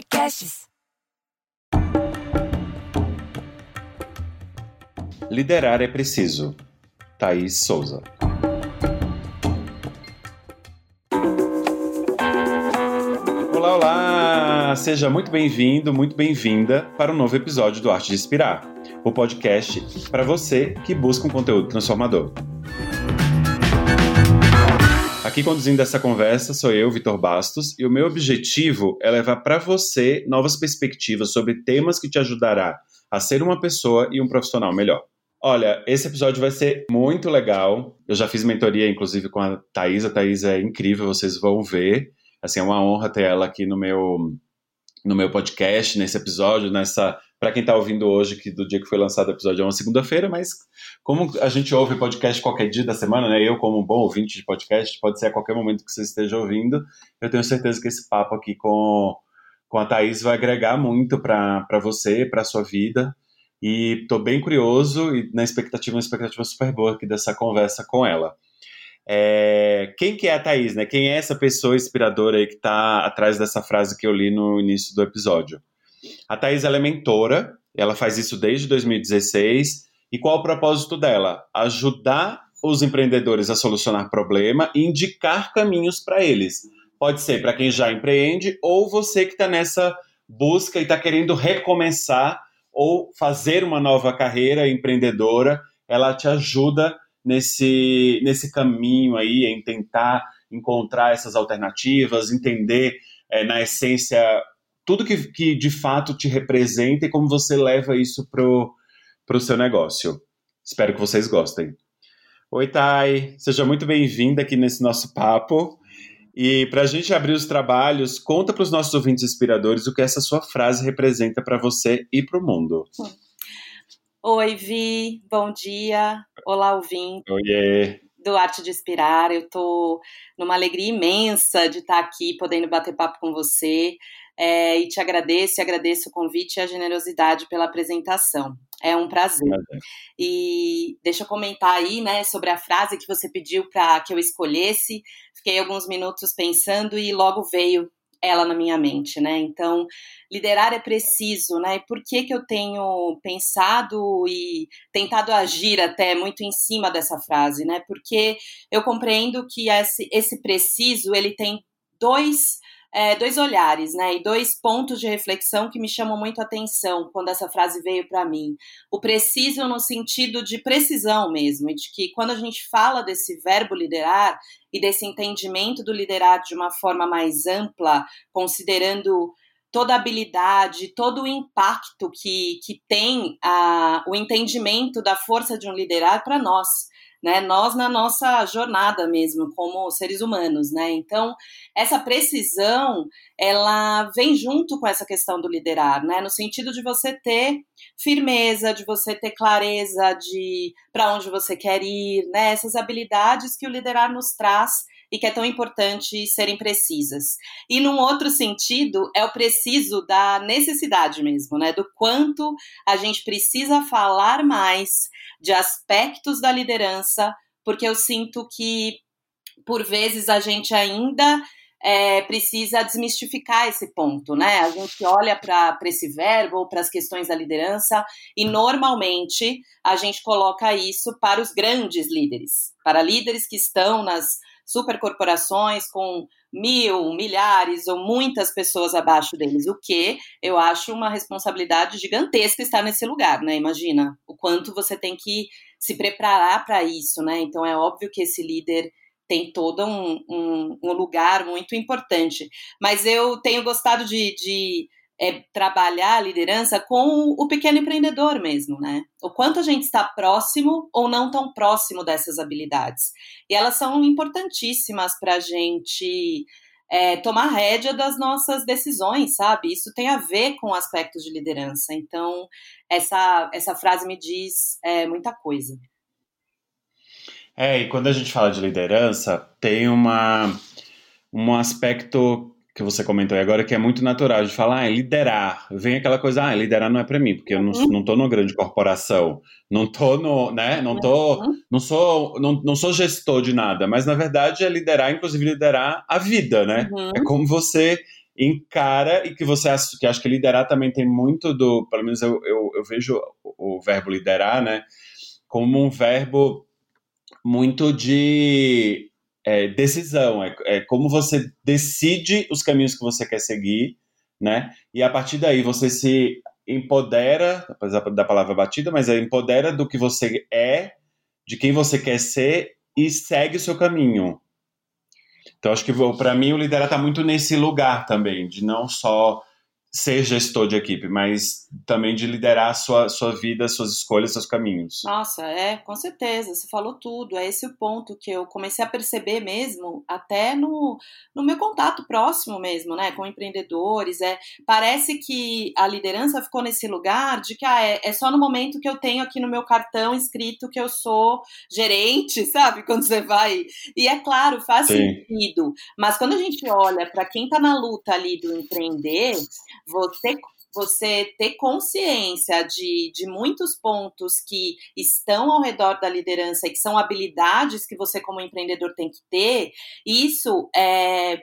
Podcasts. Liderar é preciso. Thaís Souza. Olá, olá! Seja muito bem-vindo, muito bem-vinda para um novo episódio do Arte de Inspirar, o podcast para você que busca um conteúdo transformador. Aqui conduzindo essa conversa sou eu, Vitor Bastos, e o meu objetivo é levar para você novas perspectivas sobre temas que te ajudará a ser uma pessoa e um profissional melhor. Olha, esse episódio vai ser muito legal. Eu já fiz mentoria, inclusive, com a Thaís. A Thaís é incrível, vocês vão ver. Assim, é uma honra ter ela aqui no meu, no meu podcast, nesse episódio, nessa. Para quem está ouvindo hoje, que do dia que foi lançado o episódio é uma segunda-feira, mas como a gente ouve podcast qualquer dia da semana, né? Eu, como um bom ouvinte de podcast, pode ser a qualquer momento que você esteja ouvindo, eu tenho certeza que esse papo aqui com, com a Thaís vai agregar muito para você, para sua vida. E estou bem curioso e na expectativa, uma expectativa super boa aqui dessa conversa com ela. É, quem que é a Thaís, né? Quem é essa pessoa inspiradora aí que está atrás dessa frase que eu li no início do episódio? A Thaís, ela é mentora, ela faz isso desde 2016. E qual o propósito dela? Ajudar os empreendedores a solucionar problema e indicar caminhos para eles. Pode ser para quem já empreende ou você que está nessa busca e está querendo recomeçar ou fazer uma nova carreira empreendedora. Ela te ajuda nesse, nesse caminho aí, em tentar encontrar essas alternativas, entender é, na essência tudo que, que de fato te representa e como você leva isso pro, pro seu negócio. Espero que vocês gostem. Oi, Thay, seja muito bem-vinda aqui nesse nosso papo. E para a gente abrir os trabalhos, conta para os nossos ouvintes inspiradores o que essa sua frase representa para você e para o mundo. Oi, Vi, bom dia. Olá, ouvinte. Oiê. Do Arte de Inspirar, eu tô numa alegria imensa de estar aqui, podendo bater papo com você. É, e te agradeço, e agradeço o convite e a generosidade pela apresentação. É um prazer. E deixa eu comentar aí, né, sobre a frase que você pediu para que eu escolhesse. Fiquei alguns minutos pensando e logo veio ela na minha mente, né? Então, liderar é preciso, né? E por que que eu tenho pensado e tentado agir até muito em cima dessa frase, né? Porque eu compreendo que esse, esse preciso, ele tem dois é, dois olhares, né, e dois pontos de reflexão que me chamam muito a atenção quando essa frase veio para mim. O preciso no sentido de precisão mesmo, e de que quando a gente fala desse verbo liderar e desse entendimento do liderar de uma forma mais ampla, considerando toda a habilidade, todo o impacto que, que tem a, o entendimento da força de um liderar para nós né? Nós na nossa jornada mesmo, como seres humanos, né? Então, essa precisão, ela vem junto com essa questão do liderar, né? No sentido de você ter firmeza, de você ter clareza de para onde você quer ir, né? Essas habilidades que o liderar nos traz e que é tão importante serem precisas. E num outro sentido, é o preciso da necessidade mesmo, né? Do quanto a gente precisa falar mais de aspectos da liderança, porque eu sinto que por vezes a gente ainda é, precisa desmistificar esse ponto, né? A gente olha para esse verbo ou para as questões da liderança e normalmente a gente coloca isso para os grandes líderes, para líderes que estão nas supercorporações com mil, milhares ou muitas pessoas abaixo deles, o que eu acho uma responsabilidade gigantesca estar nesse lugar, né? Imagina o quanto você tem que se preparar para isso, né? Então é óbvio que esse líder tem todo um, um, um lugar muito importante. Mas eu tenho gostado de, de é, trabalhar a liderança com o pequeno empreendedor mesmo, né? O quanto a gente está próximo ou não tão próximo dessas habilidades. E elas são importantíssimas para a gente é, tomar rédea das nossas decisões, sabe? Isso tem a ver com aspectos de liderança. Então, essa, essa frase me diz é, muita coisa. É, e quando a gente fala de liderança, tem uma, um aspecto que você comentou aí agora, que é muito natural de falar, ah, liderar. Vem aquela coisa, ah, liderar não é para mim, porque eu não, uhum. não tô numa grande corporação, não tô no, né, não tô, uhum. não sou, não, não sou gestor de nada, mas na verdade é liderar, inclusive liderar a vida, né? Uhum. É como você encara e que você acha que acho que liderar também tem muito do, pelo menos eu, eu, eu vejo o, o verbo liderar, né, como um verbo muito de é, decisão, é, é, como você decide os caminhos que você quer seguir, né? E a partir daí você se empodera, apesar da palavra batida, mas é empodera do que você é, de quem você quer ser e segue o seu caminho. Então acho que para mim o liderar está muito nesse lugar também, de não só ser gestor de equipe, mas também de liderar a sua, sua vida, suas escolhas, seus caminhos. Nossa, é, com certeza, você falou tudo. É esse o ponto que eu comecei a perceber mesmo, até no, no meu contato próximo mesmo, né, com empreendedores. É, parece que a liderança ficou nesse lugar de que ah, é, é só no momento que eu tenho aqui no meu cartão escrito que eu sou gerente, sabe? Quando você vai. E é claro, faz Sim. sentido. Mas quando a gente olha para quem está na luta ali do empreender, você você ter consciência de, de muitos pontos que estão ao redor da liderança e que são habilidades que você, como empreendedor, tem que ter, isso é,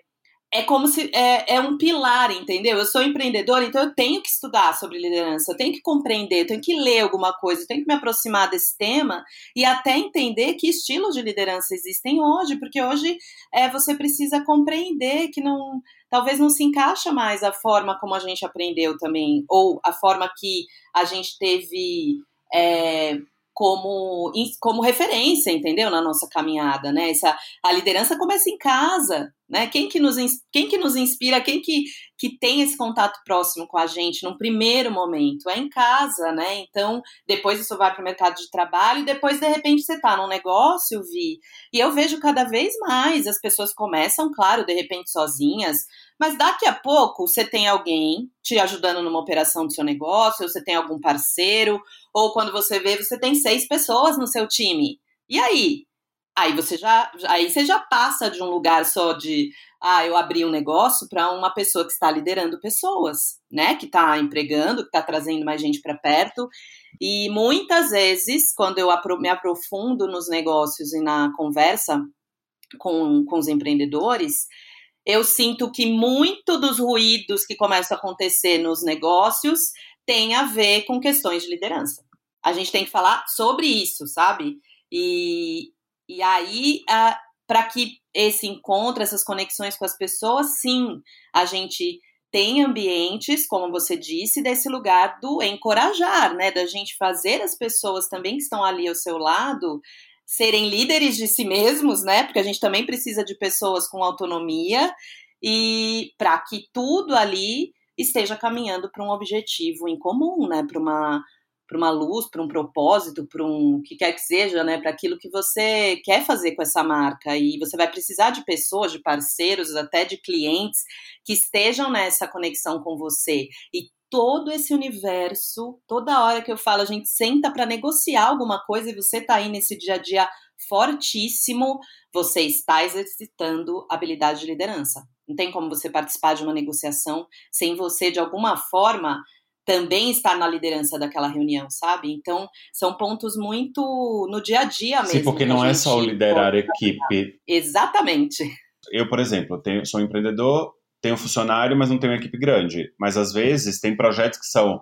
é como se é, é, um pilar, entendeu? Eu sou empreendedora, então eu tenho que estudar sobre liderança, eu tenho que compreender, eu tenho que ler alguma coisa, eu tenho que me aproximar desse tema e até entender que estilos de liderança existem hoje, porque hoje é, você precisa compreender que não talvez não se encaixa mais a forma como a gente aprendeu também, ou a forma que a gente teve. É, como, como referência, entendeu? Na nossa caminhada, né? Essa, a liderança começa em casa, né? Quem que nos, quem que nos inspira, quem que, que tem esse contato próximo com a gente num primeiro momento? É em casa, né? Então, depois isso vai para o mercado de trabalho e depois, de repente, você está num negócio, Vi. E eu vejo cada vez mais as pessoas começam, claro, de repente sozinhas, mas daqui a pouco você tem alguém te ajudando numa operação do seu negócio, ou você tem algum parceiro, ou quando você vê, você tem seis pessoas no seu time. E aí? Aí você já, aí você já passa de um lugar só de ah, eu abri um negócio para uma pessoa que está liderando pessoas, né? Que está empregando, que está trazendo mais gente para perto. E muitas vezes, quando eu me aprofundo nos negócios e na conversa com, com os empreendedores, eu sinto que muito dos ruídos que começam a acontecer nos negócios tem a ver com questões de liderança. A gente tem que falar sobre isso, sabe? E, e aí, para que esse encontro, essas conexões com as pessoas, sim, a gente tem ambientes, como você disse, desse lugar do encorajar, né? Da gente fazer as pessoas também que estão ali ao seu lado serem líderes de si mesmos, né? Porque a gente também precisa de pessoas com autonomia e para que tudo ali esteja caminhando para um objetivo em comum, né? Para uma para uma luz, para um propósito, para um que quer que seja, né, para aquilo que você quer fazer com essa marca. E você vai precisar de pessoas, de parceiros, até de clientes que estejam nessa conexão com você. E todo esse universo, toda hora que eu falo, a gente senta para negociar alguma coisa e você está aí nesse dia a dia fortíssimo, você está exercitando habilidade de liderança. Não tem como você participar de uma negociação sem você, de alguma forma, também estar na liderança daquela reunião, sabe? Então, são pontos muito no dia a dia mesmo. Sim, porque não é só liderar equipe. Exatamente. Eu, por exemplo, tenho, sou um empreendedor, tenho funcionário, mas não tenho uma equipe grande. Mas às vezes tem projetos que são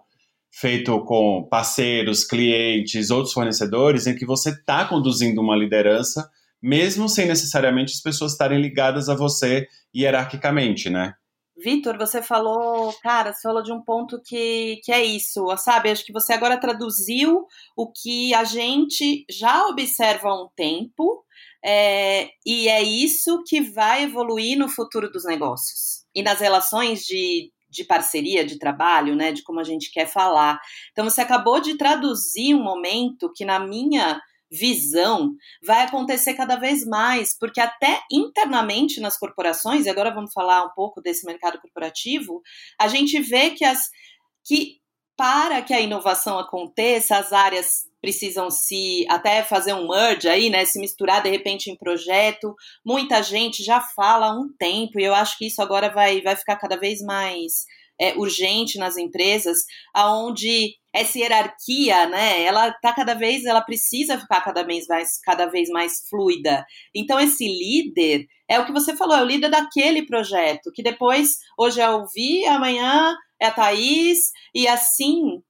feitos com parceiros, clientes, outros fornecedores, em que você está conduzindo uma liderança, mesmo sem necessariamente as pessoas estarem ligadas a você hierarquicamente, né? Vitor, você falou, cara, você falou de um ponto que, que é isso, sabe? Acho que você agora traduziu o que a gente já observa há um tempo, é, e é isso que vai evoluir no futuro dos negócios e nas relações de, de parceria, de trabalho, né, de como a gente quer falar. Então, você acabou de traduzir um momento que, na minha visão, vai acontecer cada vez mais, porque até internamente nas corporações, e agora vamos falar um pouco desse mercado corporativo, a gente vê que as que para que a inovação aconteça, as áreas precisam se até fazer um merge aí, né, se misturar de repente em projeto. Muita gente já fala há um tempo e eu acho que isso agora vai, vai ficar cada vez mais é, urgente nas empresas, aonde essa hierarquia, né? Ela tá cada vez, ela precisa ficar cada vez mais, cada vez mais fluida. Então esse líder é o que você falou, é o líder daquele projeto, que depois hoje é o Vi, amanhã é a Thaís, e assim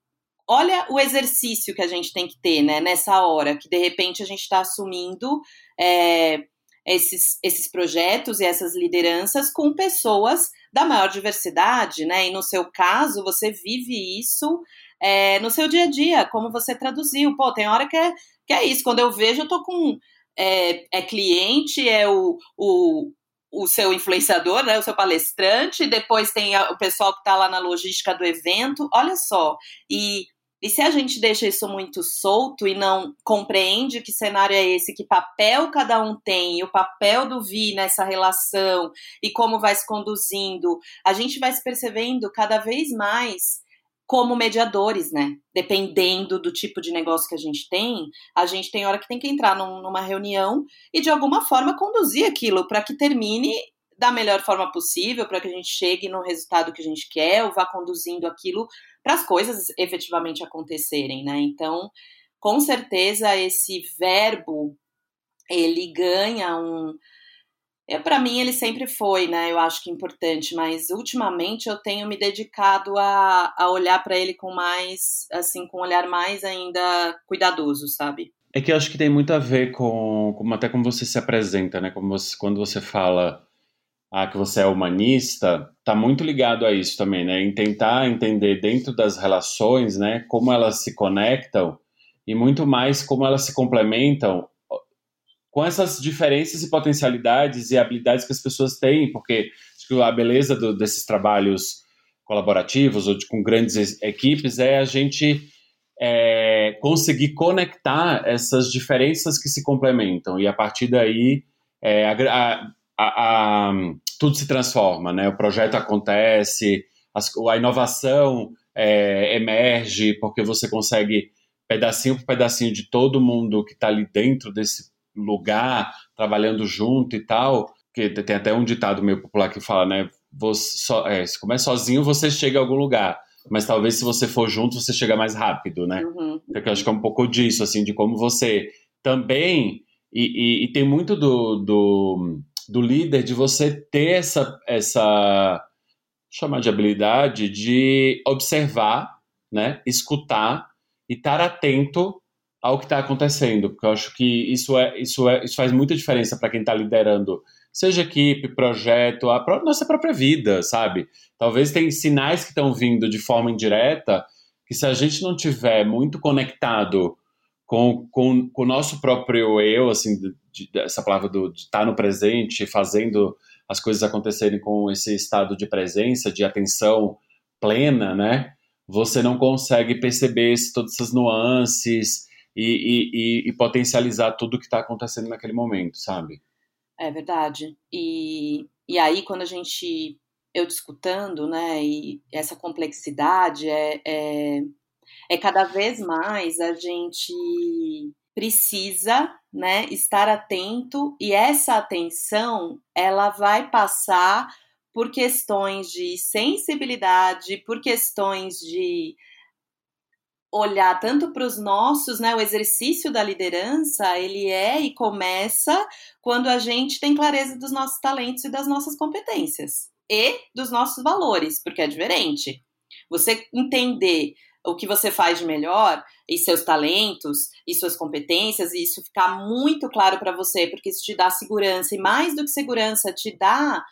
olha o exercício que a gente tem que ter, né, nessa hora, que de repente a gente está assumindo é, esses, esses projetos e essas lideranças com pessoas da maior diversidade, né? E no seu caso, você vive isso é, no seu dia a dia, como você traduziu. Pô, tem hora que é, que é isso. Quando eu vejo, eu tô com. É, é cliente, é o, o, o seu influenciador, né, o seu palestrante, depois tem o pessoal que está lá na logística do evento. Olha só. E e se a gente deixa isso muito solto e não compreende que cenário é esse, que papel cada um tem, e o papel do Vi nessa relação e como vai se conduzindo, a gente vai se percebendo cada vez mais como mediadores, né? Dependendo do tipo de negócio que a gente tem, a gente tem hora que tem que entrar num, numa reunião e de alguma forma conduzir aquilo para que termine da melhor forma possível, para que a gente chegue no resultado que a gente quer, ou vá conduzindo aquilo para as coisas efetivamente acontecerem, né? Então, com certeza esse verbo ele ganha um é, para mim ele sempre foi, né? Eu acho que importante, mas ultimamente eu tenho me dedicado a, a olhar para ele com mais, assim, com um olhar mais ainda cuidadoso, sabe? É que eu acho que tem muito a ver com, com até como você se apresenta, né? Como você, quando você fala ah, que você é humanista, está muito ligado a isso também, né? Em tentar entender dentro das relações, né, como elas se conectam e muito mais como elas se complementam com essas diferenças e potencialidades e habilidades que as pessoas têm, porque a beleza do, desses trabalhos colaborativos ou de, com grandes equipes é a gente é, conseguir conectar essas diferenças que se complementam e a partir daí é, a, a, a, tudo se transforma, né? O projeto acontece, as, a inovação é, emerge porque você consegue pedacinho por pedacinho de todo mundo que está ali dentro desse lugar, trabalhando junto e tal. Que tem até um ditado meio popular que fala, né? Você só, é, se comer sozinho, você chega a algum lugar. Mas talvez se você for junto, você chega mais rápido, né? Uhum. Porque eu acho que é um pouco disso, assim, de como você também. E, e, e tem muito do, do do líder de você ter essa, essa chamar de habilidade de observar, né, escutar e estar atento ao que está acontecendo, porque eu acho que isso é isso é isso faz muita diferença para quem está liderando, seja equipe, projeto, a pró nossa própria vida, sabe? Talvez tem sinais que estão vindo de forma indireta que se a gente não tiver muito conectado com, com, com o nosso próprio eu, assim, de, de, essa palavra do, de estar no presente, fazendo as coisas acontecerem com esse estado de presença, de atenção plena, né? Você não consegue perceber todas essas nuances e, e, e, potencializar tudo que está acontecendo naquele momento, sabe? É verdade. E, e aí, quando a gente. Eu discutando, né? E essa complexidade é, é é cada vez mais a gente precisa, né, estar atento e essa atenção ela vai passar por questões de sensibilidade, por questões de olhar tanto para os nossos, né, o exercício da liderança, ele é e começa quando a gente tem clareza dos nossos talentos e das nossas competências e dos nossos valores, porque é diferente. Você entender o que você faz de melhor e seus talentos e suas competências e isso ficar muito claro para você, porque isso te dá segurança e mais do que segurança, te dá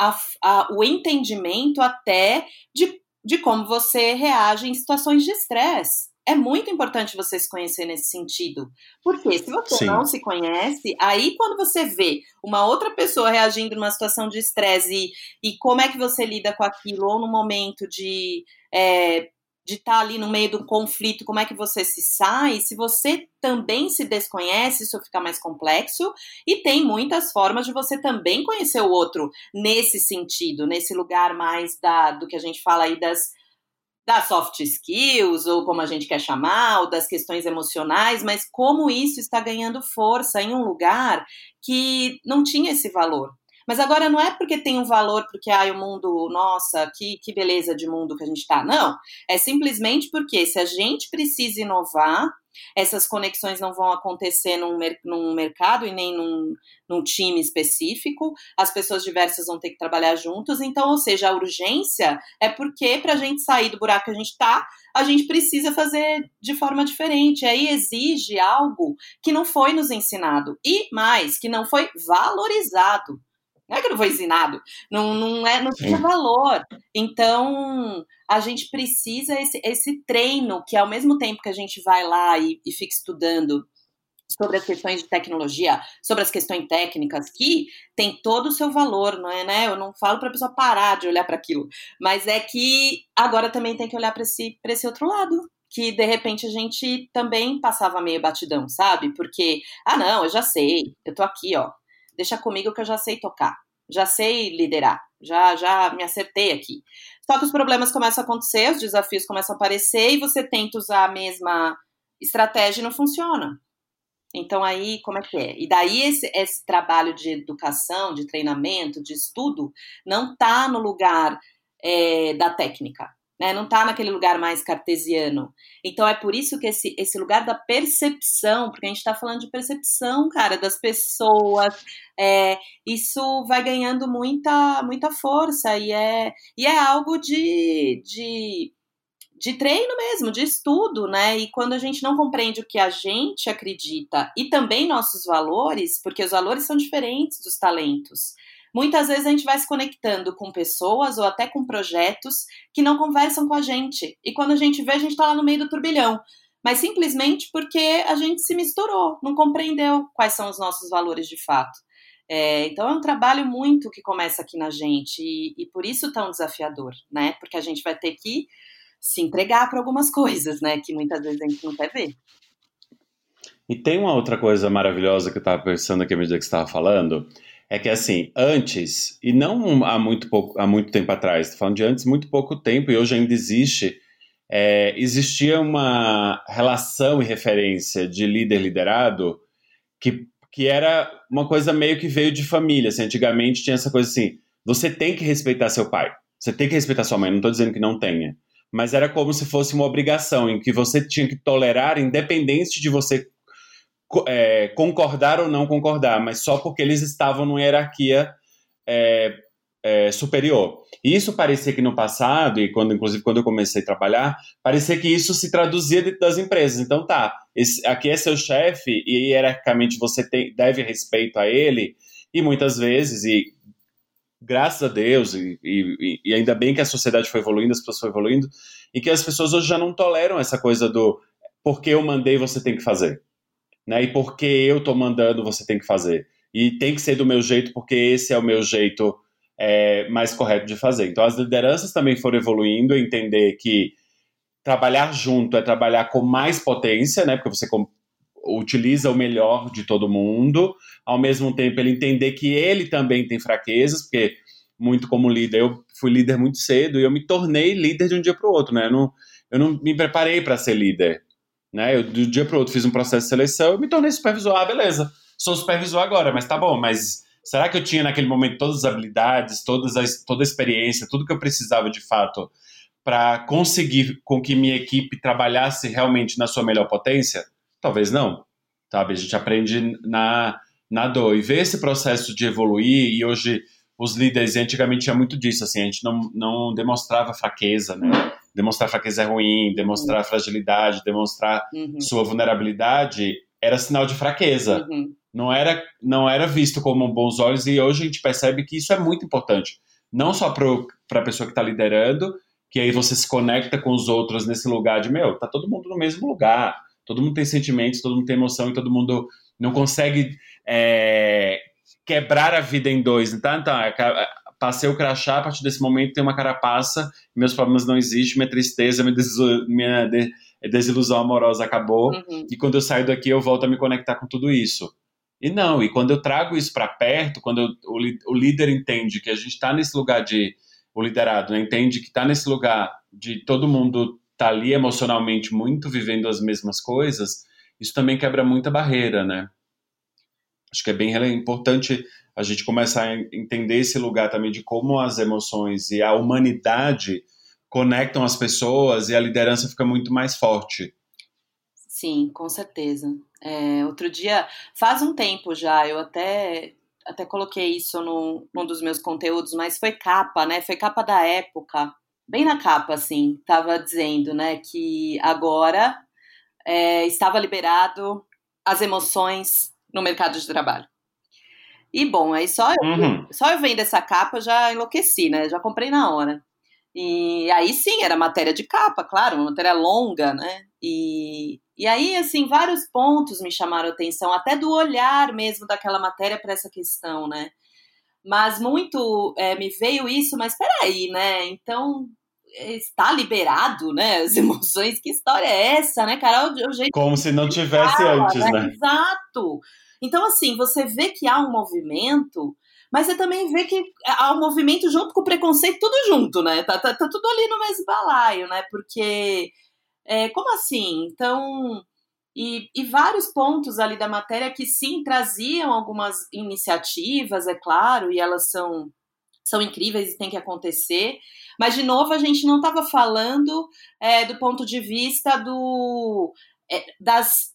a, a, o entendimento até de, de como você reage em situações de estresse. É muito importante você se conhecer nesse sentido. Porque se você Sim. não se conhece, aí quando você vê uma outra pessoa reagindo numa situação de estresse e, como é que você lida com aquilo, ou no momento de é, de estar tá ali no meio do conflito, como é que você se sai? Se você também se desconhece, isso fica mais complexo. E tem muitas formas de você também conhecer o outro nesse sentido, nesse lugar mais da, do que a gente fala aí das, das soft skills, ou como a gente quer chamar, ou das questões emocionais, mas como isso está ganhando força em um lugar que não tinha esse valor. Mas agora não é porque tem um valor, porque ai, o mundo, nossa, que, que beleza de mundo que a gente está. Não. É simplesmente porque se a gente precisa inovar, essas conexões não vão acontecer num, num mercado e nem num, num, time específico, as pessoas diversas vão ter que trabalhar juntos, então, ou seja, a urgência é porque para a gente sair do buraco que a gente está, a gente precisa fazer de forma diferente. Aí exige algo que não foi nos ensinado e mais, que não foi valorizado. Não é que não foi ensinado, não, não, é, não tinha valor. Então, a gente precisa esse, esse treino, que ao mesmo tempo que a gente vai lá e, e fica estudando sobre as questões de tecnologia, sobre as questões técnicas, que tem todo o seu valor, não é, né? Eu não falo para a pessoa parar de olhar para aquilo, mas é que agora também tem que olhar para esse, esse outro lado, que de repente a gente também passava meio batidão, sabe? Porque, ah, não, eu já sei, eu tô aqui, ó, deixa comigo que eu já sei tocar, já sei liderar, já já me acertei aqui. Só que os problemas começam a acontecer, os desafios começam a aparecer e você tenta usar a mesma estratégia e não funciona. Então aí, como é que é? E daí esse, esse trabalho de educação, de treinamento, de estudo, não está no lugar é, da técnica, né? Não está naquele lugar mais cartesiano. Então é por isso que esse, esse lugar da percepção, porque a gente está falando de percepção, cara, das pessoas, é, isso vai ganhando muita, muita força e é, e é algo de, de de treino mesmo, de estudo, né? E quando a gente não compreende o que a gente acredita e também nossos valores, porque os valores são diferentes dos talentos. Muitas vezes a gente vai se conectando com pessoas ou até com projetos que não conversam com a gente. E quando a gente vê, a gente está lá no meio do turbilhão. Mas simplesmente porque a gente se misturou, não compreendeu quais são os nossos valores de fato. É, então é um trabalho muito que começa aqui na gente e, e por isso tão desafiador, né? Porque a gente vai ter que se entregar para algumas coisas, né? Que muitas vezes a gente não quer ver. E tem uma outra coisa maravilhosa que eu estava pensando aqui à medida que você estava falando, é que assim, antes, e não há muito, pouco, há muito tempo atrás, estou falando de antes, muito pouco tempo, e hoje ainda existe, é, existia uma relação e referência de líder-liderado que, que era uma coisa meio que veio de família. Assim, antigamente tinha essa coisa assim: você tem que respeitar seu pai, você tem que respeitar sua mãe, não estou dizendo que não tenha. Mas era como se fosse uma obrigação, em que você tinha que tolerar, independente de você é, concordar ou não concordar, mas só porque eles estavam numa hierarquia é, é, superior. E isso parecia que no passado, e quando inclusive quando eu comecei a trabalhar, parecia que isso se traduzia dentro das empresas. Então tá, esse, aqui é seu chefe e hierarquicamente você tem, deve respeito a ele, e muitas vezes, e graças a Deus, e, e, e ainda bem que a sociedade foi evoluindo, as pessoas foram evoluindo, e que as pessoas hoje já não toleram essa coisa do porque eu mandei, você tem que fazer né? E porque eu estou mandando, você tem que fazer. E tem que ser do meu jeito, porque esse é o meu jeito é, mais correto de fazer. Então, as lideranças também foram evoluindo, entender que trabalhar junto é trabalhar com mais potência, né? Porque você utiliza o melhor de todo mundo, ao mesmo tempo ele entender que ele também tem fraquezas, porque muito como líder, eu fui líder muito cedo e eu me tornei líder de um dia para o outro, né? Eu não, eu não me preparei para ser líder. Né? Eu, do dia para outro, fiz um processo de seleção e me tornei supervisor. Ah, beleza, sou supervisor agora, mas tá bom, mas será que eu tinha naquele momento todas as habilidades, todas as, toda a experiência, tudo que eu precisava de fato para conseguir com que minha equipe trabalhasse realmente na sua melhor potência? Talvez não. Sabe? A gente aprende na, na dor. E ver esse processo de evoluir, e hoje os líderes, antigamente tinha muito disso, assim, a gente não, não demonstrava fraqueza, né? Demonstrar fraqueza é ruim, demonstrar uhum. fragilidade, demonstrar uhum. sua vulnerabilidade era sinal de fraqueza. Uhum. Não era não era visto como bons olhos e hoje a gente percebe que isso é muito importante. Não só para a pessoa que está liderando, que aí você se conecta com os outros nesse lugar de, meu, tá todo mundo no mesmo lugar, todo mundo tem sentimentos, todo mundo tem emoção e todo mundo não consegue é, quebrar a vida em dois. Então, então passei o crachá, a partir desse momento tem uma carapaça, meus problemas não existem, minha tristeza, minha, desilusão, minha desilusão amorosa acabou, uhum. e quando eu saio daqui eu volto a me conectar com tudo isso. E não, e quando eu trago isso para perto, quando eu, o, o, líder entende que a gente está nesse lugar de, o liderado né, entende que está nesse lugar de todo mundo tá ali emocionalmente muito vivendo as mesmas coisas, isso também quebra muita barreira, né? Acho que é bem importante a gente começar a entender esse lugar também de como as emoções e a humanidade conectam as pessoas e a liderança fica muito mais forte. Sim, com certeza. É, outro dia, faz um tempo já, eu até até coloquei isso no, num dos meus conteúdos, mas foi capa, né? Foi capa da época. Bem na capa, assim, tava dizendo, né, que agora é, estava liberado as emoções no mercado de trabalho. E bom, aí só eu, uhum. só eu vendo essa capa já enlouqueci, né? Já comprei na hora. E aí sim, era matéria de capa, claro, uma matéria longa, né? E, e aí, assim, vários pontos me chamaram a atenção, até do olhar mesmo daquela matéria para essa questão, né? Mas muito é, me veio isso, mas peraí, né? Então, está liberado, né? As emoções, que história é essa, né, jeito Como se não tivesse fala, antes, né? né? Exato. Então, assim, você vê que há um movimento, mas você também vê que há um movimento junto com o preconceito, tudo junto, né? Tá, tá, tá tudo ali no mesmo balaio, né? Porque, é, como assim? Então, e, e, vários pontos ali da matéria que sim traziam algumas iniciativas, é claro, e elas são, são incríveis e tem que acontecer. Mas, de novo, a gente não estava falando é, do ponto de vista do, é, das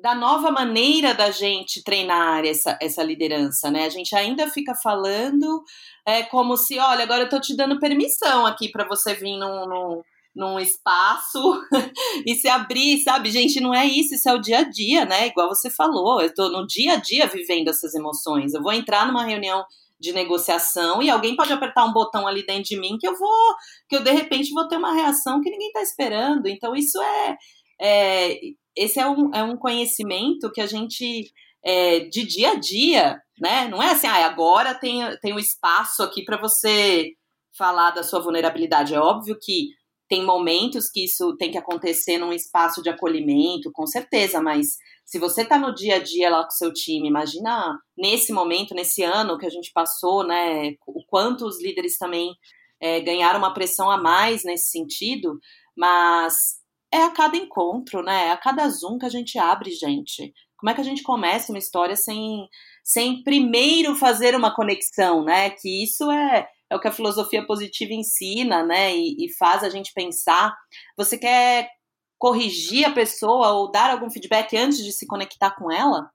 da nova maneira da gente treinar essa, essa liderança, né? A gente ainda fica falando é, como se, olha, agora eu tô te dando permissão aqui para você vir num, num, num espaço e se abrir, sabe? Gente, não é isso, isso é o dia a dia, né? Igual você falou, eu tô no dia a dia vivendo essas emoções. Eu vou entrar numa reunião de negociação e alguém pode apertar um botão ali dentro de mim que eu vou, que eu de repente vou ter uma reação que ninguém tá esperando. Então, isso é, é esse é um, é um conhecimento que a gente, é, de dia a dia, né? Não é assim, ah, agora tem, tem um espaço aqui para você falar da sua vulnerabilidade. É óbvio que tem momentos que isso tem que acontecer num espaço de acolhimento, com certeza, mas se você está no dia a dia lá com o seu time, imagina nesse momento, nesse ano que a gente passou, né, o quanto os líderes também é, ganharam uma pressão a mais nesse sentido, mas é a cada encontro, né? É a cada Zoom que a gente abre, gente. Como é que a gente começa uma história sem, sem primeiro fazer uma conexão, né? Que isso é, é o que a filosofia positiva ensina, né? E, e faz a gente pensar. Você quer corrigir a pessoa ou dar algum feedback antes de se conectar com ela?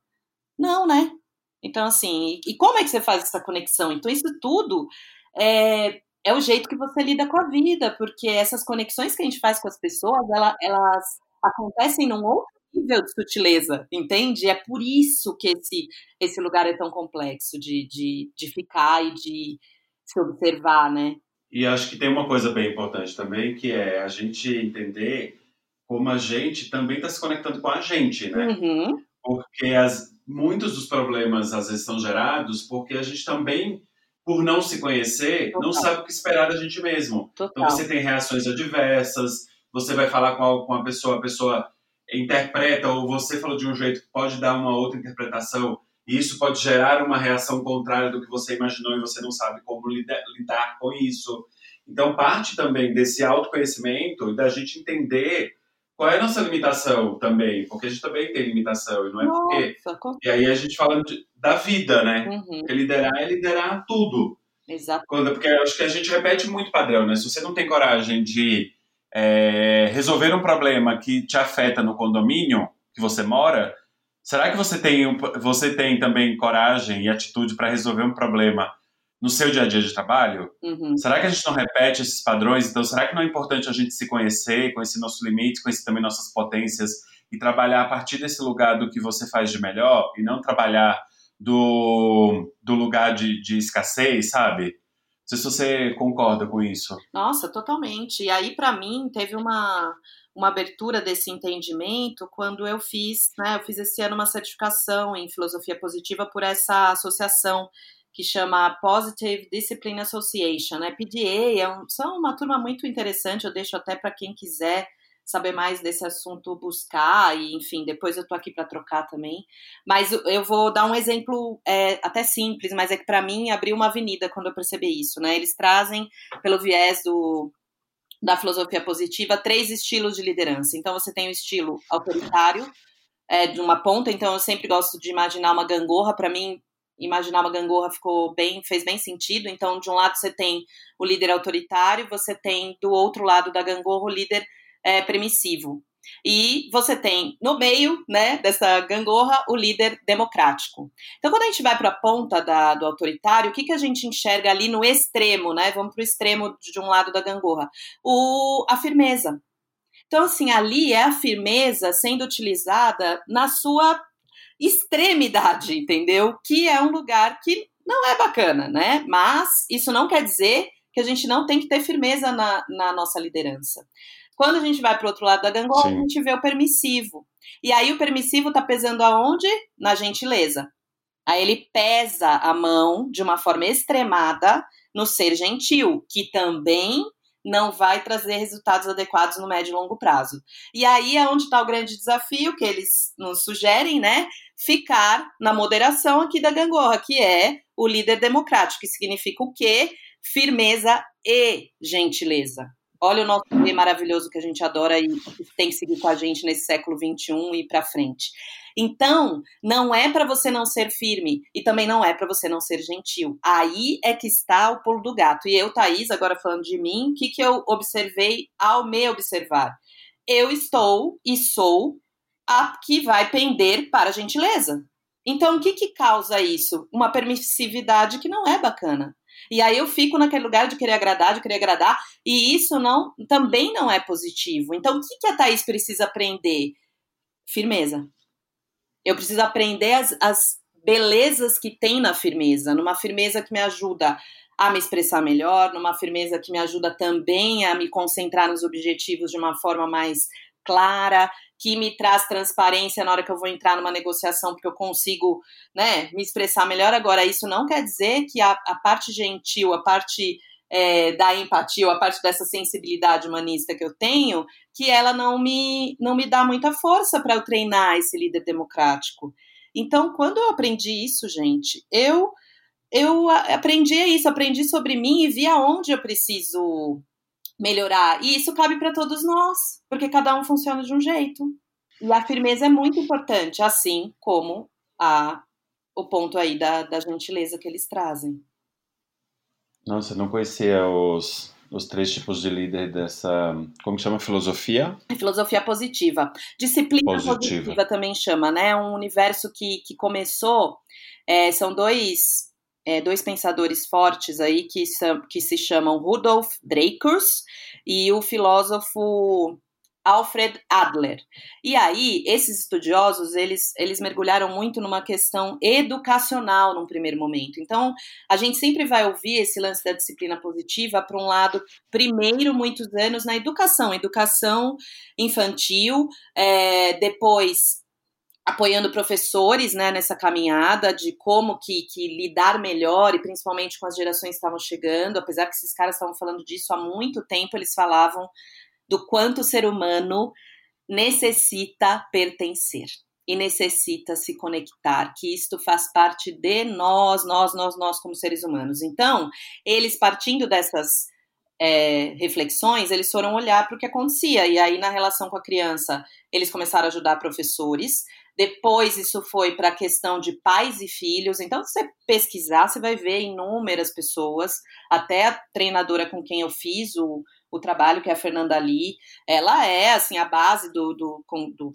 Não, né? Então, assim, e, e como é que você faz essa conexão? Então, isso tudo é, é o jeito que você lida com a vida, porque essas conexões que a gente faz com as pessoas, ela, elas acontecem num outro nível de sutileza, entende? É por isso que esse, esse lugar é tão complexo de, de, de ficar e de se observar, né? E acho que tem uma coisa bem importante também, que é a gente entender como a gente também está se conectando com a gente, né? Uhum. Porque as, muitos dos problemas às vezes são gerados porque a gente também por não se conhecer, Total. não sabe o que esperar da gente mesmo. Então, Total. Então você tem reações adversas, você vai falar com a, com a pessoa, a pessoa interpreta, ou você falou de um jeito que pode dar uma outra interpretação, e isso pode gerar uma reação contrária do que você imaginou e você não sabe como lidar, lidar com isso. Então, parte também desse autoconhecimento e da gente entender qual é a nossa limitação também, porque a gente também tem limitação, e não é Nossa, porque. E aí a gente falando de, da vida, né? Uhum. Porque liderar é liderar tudo. Exato. Quando, porque acho que a gente repete muito padrão, né? Se você não tem coragem de é, resolver um problema que te afeta no condomínio que você mora, será que você tem, você tem também coragem e atitude para resolver um problema no seu dia a dia de trabalho? Uhum. Será que a gente não repete esses padrões? Então, será que não é importante a gente se conhecer, conhecer nossos limites, conhecer também nossas potências e trabalhar a partir desse lugar do que você faz de melhor e não trabalhar do, do lugar de, de escassez, sabe? Não sei se você concorda com isso. Nossa, totalmente. E aí, para mim, teve uma, uma abertura desse entendimento quando eu fiz, né? Eu fiz esse ano uma certificação em filosofia positiva por essa associação que chama Positive Discipline Association, né? PDA é um, são uma turma muito interessante, eu deixo até para quem quiser saber mais desse assunto buscar e enfim depois eu estou aqui para trocar também mas eu vou dar um exemplo é, até simples mas é que para mim abriu uma avenida quando eu percebi isso né eles trazem pelo viés do da filosofia positiva três estilos de liderança então você tem o estilo autoritário é, de uma ponta, então eu sempre gosto de imaginar uma gangorra. Para mim, imaginar uma gangorra ficou bem, fez bem sentido. Então, de um lado você tem o líder autoritário, você tem do outro lado da gangorra o líder é, permissivo. E você tem no meio, né, dessa gangorra, o líder democrático. Então, quando a gente vai para a ponta da, do autoritário, o que, que a gente enxerga ali no extremo, né? Vamos para o extremo de um lado da gangorra. O, a firmeza. Então, assim, ali é a firmeza sendo utilizada na sua extremidade, entendeu? Que é um lugar que não é bacana, né? Mas isso não quer dizer que a gente não tem que ter firmeza na, na nossa liderança. Quando a gente vai para o outro lado da gangorra, Sim. a gente vê o permissivo. E aí o permissivo está pesando aonde? Na gentileza. Aí ele pesa a mão de uma forma extremada no ser gentil, que também não vai trazer resultados adequados no médio e longo prazo. E aí é onde está o grande desafio que eles nos sugerem, né? Ficar na moderação aqui da gangorra, que é o líder democrático, que significa o quê? Firmeza e gentileza. Olha o nosso maravilhoso que a gente adora e tem que seguir com a gente nesse século XXI e para frente. Então, não é para você não ser firme e também não é para você não ser gentil. Aí é que está o pulo do gato. E eu, Thaís, agora falando de mim, o que, que eu observei ao me observar? Eu estou e sou a que vai pender para a gentileza. Então, o que, que causa isso? Uma permissividade que não é bacana. E aí eu fico naquele lugar de querer agradar, de querer agradar, e isso não também não é positivo. Então, o que, que a Thaís precisa aprender? Firmeza. Eu preciso aprender as, as belezas que tem na firmeza, numa firmeza que me ajuda a me expressar melhor, numa firmeza que me ajuda também a me concentrar nos objetivos de uma forma mais clara, que me traz transparência na hora que eu vou entrar numa negociação, porque eu consigo né, me expressar melhor. Agora, isso não quer dizer que a, a parte gentil, a parte é, da empatia, ou a parte dessa sensibilidade humanista que eu tenho, que ela não me, não me dá muita força para eu treinar esse líder democrático. Então, quando eu aprendi isso, gente, eu eu aprendi isso, aprendi sobre mim e vi aonde eu preciso melhorar. E isso cabe para todos nós, porque cada um funciona de um jeito. E a firmeza é muito importante, assim como a, o ponto aí da, da gentileza que eles trazem. Nossa, eu não conhecia os, os três tipos de líder dessa. Como que chama? Filosofia? Filosofia positiva. Disciplina positiva, positiva também chama, né? Um universo que, que começou. É, são dois é, dois pensadores fortes aí que, que se chamam Rudolf Dreikurs e o filósofo Alfred Adler. E aí, esses estudiosos, eles, eles mergulharam muito numa questão educacional num primeiro momento. Então, a gente sempre vai ouvir esse lance da disciplina positiva para um lado, primeiro, muitos anos na educação, educação infantil, é, depois apoiando professores né, nessa caminhada de como que, que, lidar melhor e principalmente com as gerações que estavam chegando, apesar que esses caras estavam falando disso há muito tempo, eles falavam do quanto o ser humano necessita pertencer e necessita se conectar, que isto faz parte de nós, nós, nós, nós como seres humanos. Então, eles partindo dessas é, reflexões, eles foram olhar para o que acontecia. E aí, na relação com a criança, eles começaram a ajudar professores, depois isso foi para a questão de pais e filhos. Então, se você pesquisar, você vai ver inúmeras pessoas, até a treinadora com quem eu fiz o, o trabalho, que a Fernanda Lee, ela é assim a base do, do, do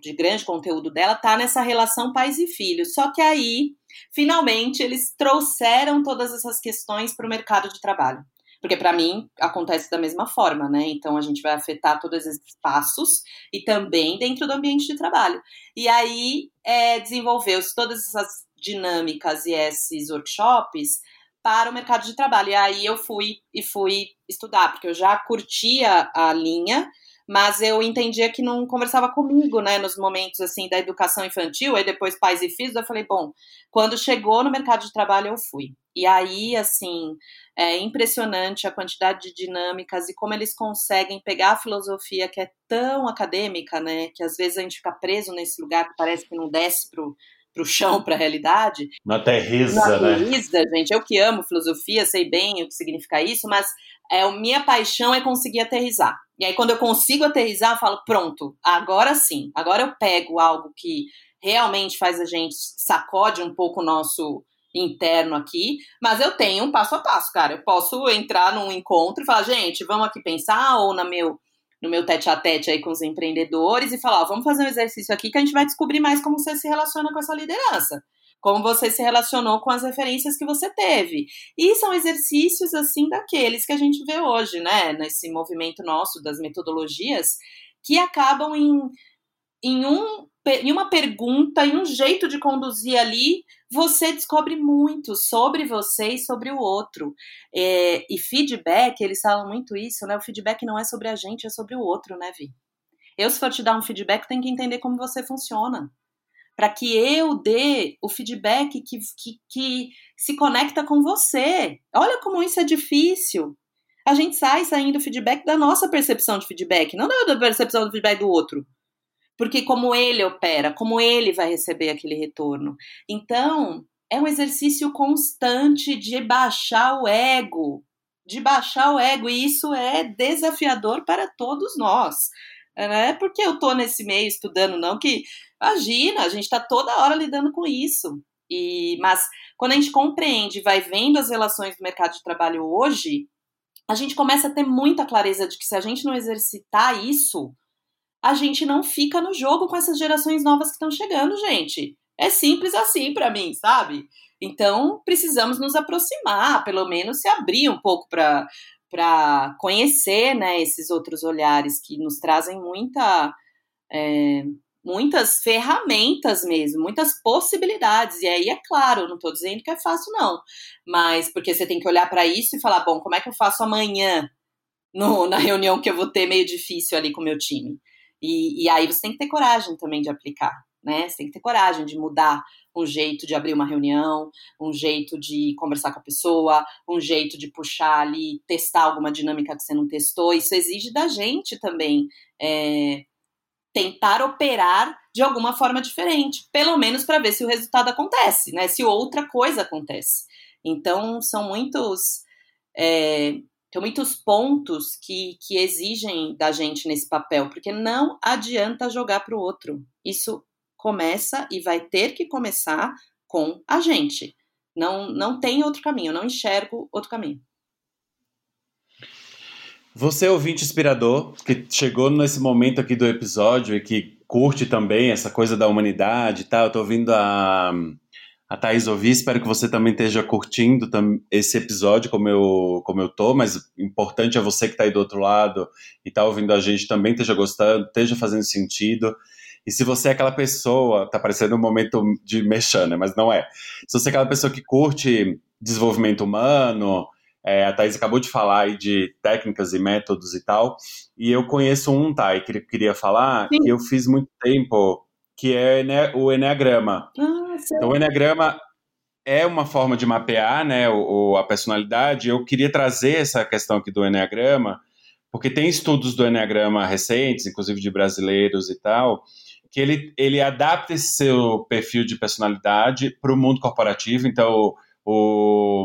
de grande conteúdo dela tá nessa relação pais e filhos. Só que aí, finalmente, eles trouxeram todas essas questões para o mercado de trabalho. Porque para mim acontece da mesma forma, né? Então a gente vai afetar todos esses passos e também dentro do ambiente de trabalho. E aí é, desenvolveu-se todas essas dinâmicas e esses workshops para o mercado de trabalho. E aí eu fui e fui estudar, porque eu já curtia a linha, mas eu entendia que não conversava comigo, né, nos momentos assim da educação infantil, aí depois pais e filhos, eu falei, bom, quando chegou no mercado de trabalho eu fui. E aí, assim, é impressionante a quantidade de dinâmicas e como eles conseguem pegar a filosofia que é tão acadêmica, né? Que às vezes a gente fica preso nesse lugar que parece que não desce pro chão, para a realidade. Não aterriza, não aterriza, né? gente. Eu que amo filosofia, sei bem o que significa isso, mas é, a minha paixão é conseguir aterrizar. E aí, quando eu consigo aterrizar, eu falo, pronto, agora sim, agora eu pego algo que realmente faz a gente sacode um pouco o nosso interno aqui, mas eu tenho um passo a passo, cara. Eu posso entrar num encontro e falar, gente, vamos aqui pensar, ou na meu, no meu tete a tete aí com os empreendedores e falar, ó, vamos fazer um exercício aqui que a gente vai descobrir mais como você se relaciona com essa liderança como você se relacionou com as referências que você teve. E são exercícios assim daqueles que a gente vê hoje, né, nesse movimento nosso das metodologias, que acabam em, em, um, em uma pergunta, em um jeito de conduzir ali, você descobre muito sobre você e sobre o outro. É, e feedback, eles falam muito isso, né? O feedback não é sobre a gente, é sobre o outro, né, Vi? Eu, se for te dar um feedback, tenho que entender como você funciona para que eu dê o feedback que, que, que se conecta com você. Olha como isso é difícil. A gente sai saindo feedback da nossa percepção de feedback, não da percepção do feedback do outro. Porque como ele opera, como ele vai receber aquele retorno. Então, é um exercício constante de baixar o ego, de baixar o ego, e isso é desafiador para todos nós. Não é porque eu estou nesse meio estudando, não, que Imagina, a gente está toda hora lidando com isso. E, mas quando a gente compreende, vai vendo as relações do mercado de trabalho hoje, a gente começa a ter muita clareza de que se a gente não exercitar isso, a gente não fica no jogo com essas gerações novas que estão chegando, gente. É simples assim para mim, sabe? Então, precisamos nos aproximar, pelo menos se abrir um pouco para para conhecer, né, esses outros olhares que nos trazem muita é, muitas ferramentas mesmo, muitas possibilidades. E aí, é claro, não estou dizendo que é fácil, não. Mas porque você tem que olhar para isso e falar, bom, como é que eu faço amanhã no, na reunião que eu vou ter meio difícil ali com o meu time? E, e aí você tem que ter coragem também de aplicar. Né? Você tem que ter coragem de mudar um jeito de abrir uma reunião, um jeito de conversar com a pessoa, um jeito de puxar ali, testar alguma dinâmica que você não testou. Isso exige da gente também é, tentar operar de alguma forma diferente, pelo menos para ver se o resultado acontece, né? Se outra coisa acontece. Então são muitos é, tem muitos pontos que, que exigem da gente nesse papel, porque não adianta jogar para o outro. Isso começa e vai ter que começar com a gente. Não, não tem outro caminho, eu não enxergo outro caminho. Você é ouvinte inspirador, que chegou nesse momento aqui do episódio e que curte também essa coisa da humanidade e tal. Eu tô ouvindo a, a Thaís ouvir, espero que você também esteja curtindo esse episódio como eu, como eu tô, mas importante é você que está aí do outro lado e tá ouvindo a gente também esteja gostando, esteja fazendo sentido. E se você é aquela pessoa, tá parecendo um momento de mexer, né? Mas não é. Se você é aquela pessoa que curte desenvolvimento humano, é, a Thais acabou de falar aí de técnicas e métodos e tal, e eu conheço um, e que queria falar, Sim. que eu fiz muito tempo, que é o Enneagrama. Ah, então, o Enneagrama é uma forma de mapear, né, o, a personalidade. Eu queria trazer essa questão aqui do Enneagrama, porque tem estudos do Enneagrama recentes, inclusive de brasileiros e tal, que ele, ele adapta esse seu perfil de personalidade para o mundo corporativo, então o,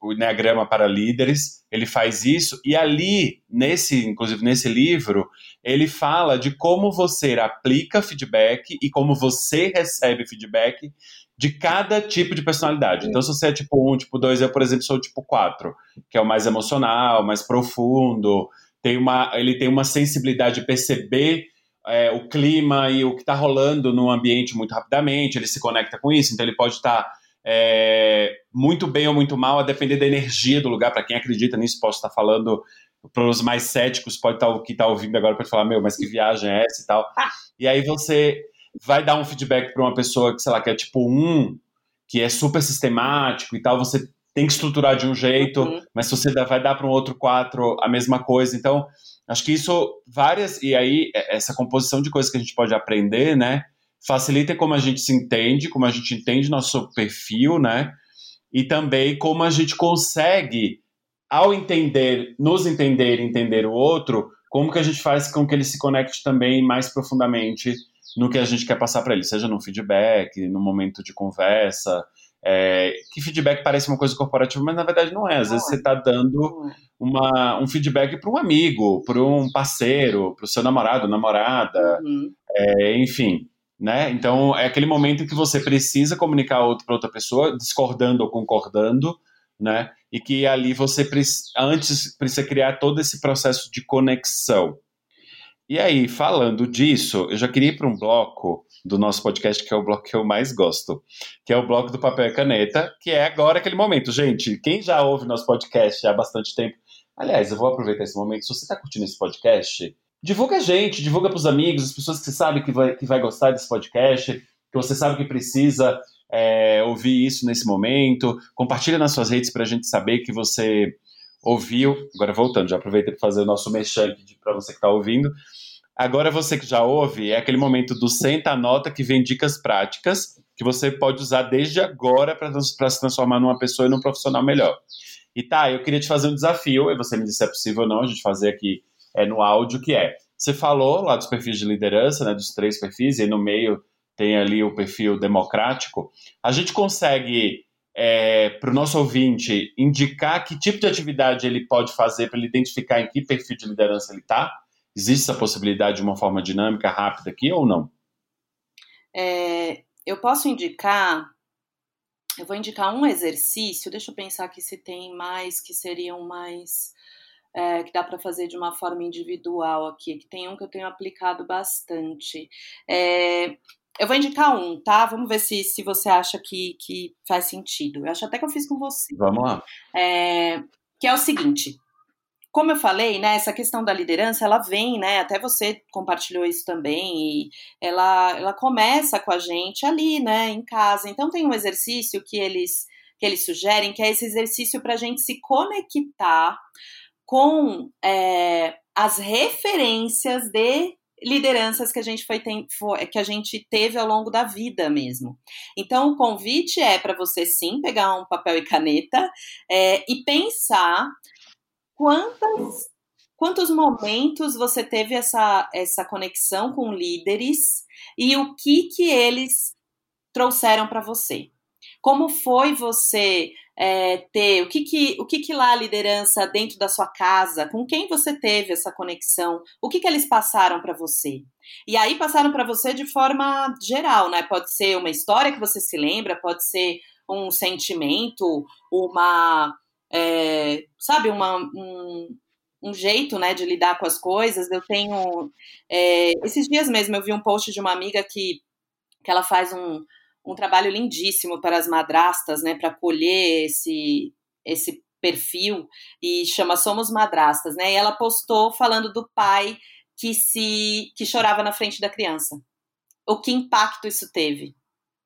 o Enneagrama para Líderes, ele faz isso, e ali, nesse, inclusive nesse livro, ele fala de como você aplica feedback e como você recebe feedback de cada tipo de personalidade. Então, se você é tipo 1, tipo 2, eu, por exemplo, sou tipo 4, que é o mais emocional, mais profundo, tem uma, ele tem uma sensibilidade de perceber é, o clima e o que está rolando no ambiente muito rapidamente, ele se conecta com isso, então ele pode estar tá é, muito bem ou muito mal, a depender da energia do lugar. Para quem acredita nisso, posso estar falando. Para os mais céticos, pode estar o que está ouvindo agora pode falar, meu, mas que viagem é essa e tal. E aí você vai dar um feedback para uma pessoa que, sei lá, que é tipo um, que é super sistemático e tal, você tem que estruturar de um jeito, uhum. mas se você vai dar para um outro quatro a mesma coisa. Então, acho que isso, várias, e aí, é, essa composição de coisas que a gente pode aprender, né? Facilita como a gente se entende, como a gente entende nosso perfil, né? E também como a gente consegue, ao entender, nos entender e entender o outro, como que a gente faz com que ele se conecte também mais profundamente no que a gente quer passar para ele, seja no feedback, no momento de conversa, É, que feedback parece uma coisa corporativa, mas na verdade não é. Às vezes você está dando é. uma, um feedback para um amigo, para um parceiro, para o seu namorado, namorada, uhum. é, enfim. Né? Então é aquele momento em que você precisa comunicar para outra pessoa, discordando ou concordando, né? E que ali você antes precisa criar todo esse processo de conexão. E aí, falando disso, eu já queria ir para um bloco do nosso podcast, que é o bloco que eu mais gosto, que é o bloco do papel e caneta, que é agora aquele momento. Gente, quem já ouve nosso podcast há bastante tempo, aliás, eu vou aproveitar esse momento, se você está curtindo esse podcast, divulga a gente, divulga para os amigos, as pessoas que você sabe que vai, que vai gostar desse podcast, que você sabe que precisa é, ouvir isso nesse momento, compartilha nas suas redes para a gente saber que você ouviu. Agora voltando, já aproveitei para fazer o nosso mexão para você que está ouvindo. Agora você que já ouve, é aquele momento do senta a nota que vem dicas práticas que você pode usar desde agora para se transformar numa pessoa e num profissional melhor. E tá, eu queria te fazer um desafio, e você me disse se é possível ou não, a gente fazer aqui é, no áudio, que é, você falou lá dos perfis de liderança, né, dos três perfis, e no meio tem ali o perfil democrático, a gente consegue, é, para o nosso ouvinte, indicar que tipo de atividade ele pode fazer para ele identificar em que perfil de liderança ele está? Existe essa possibilidade de uma forma dinâmica, rápida aqui ou não? É, eu posso indicar, eu vou indicar um exercício, deixa eu pensar aqui se tem mais que seriam mais. É, que dá para fazer de uma forma individual aqui, que tem um que eu tenho aplicado bastante. É, eu vou indicar um, tá? Vamos ver se, se você acha que, que faz sentido. Eu acho até que eu fiz com você. Vamos lá. É, que é o seguinte: como eu falei, né, essa questão da liderança, ela vem, né, até você compartilhou isso também, e ela, ela começa com a gente ali, né, em casa. Então tem um exercício que eles, que eles sugerem, que é esse exercício para a gente se conectar com é, as referências de lideranças que a gente foi, tem, foi, que a gente teve ao longo da vida mesmo. Então o convite é para você sim pegar um papel e caneta é, e pensar quantas, quantos momentos você teve essa, essa conexão com líderes e o que que eles trouxeram para você? Como foi você é, ter, o que que, o que que lá a liderança dentro da sua casa, com quem você teve essa conexão, o que que eles passaram para você? E aí passaram para você de forma geral, né? Pode ser uma história que você se lembra, pode ser um sentimento, uma é, sabe, uma, um, um jeito, né, de lidar com as coisas. Eu tenho, é, esses dias mesmo eu vi um post de uma amiga que, que ela faz um, um trabalho lindíssimo para as madrastas, né, para colher esse, esse perfil e chama Somos Madrastas, né? E ela postou falando do pai que se que chorava na frente da criança. O que impacto isso teve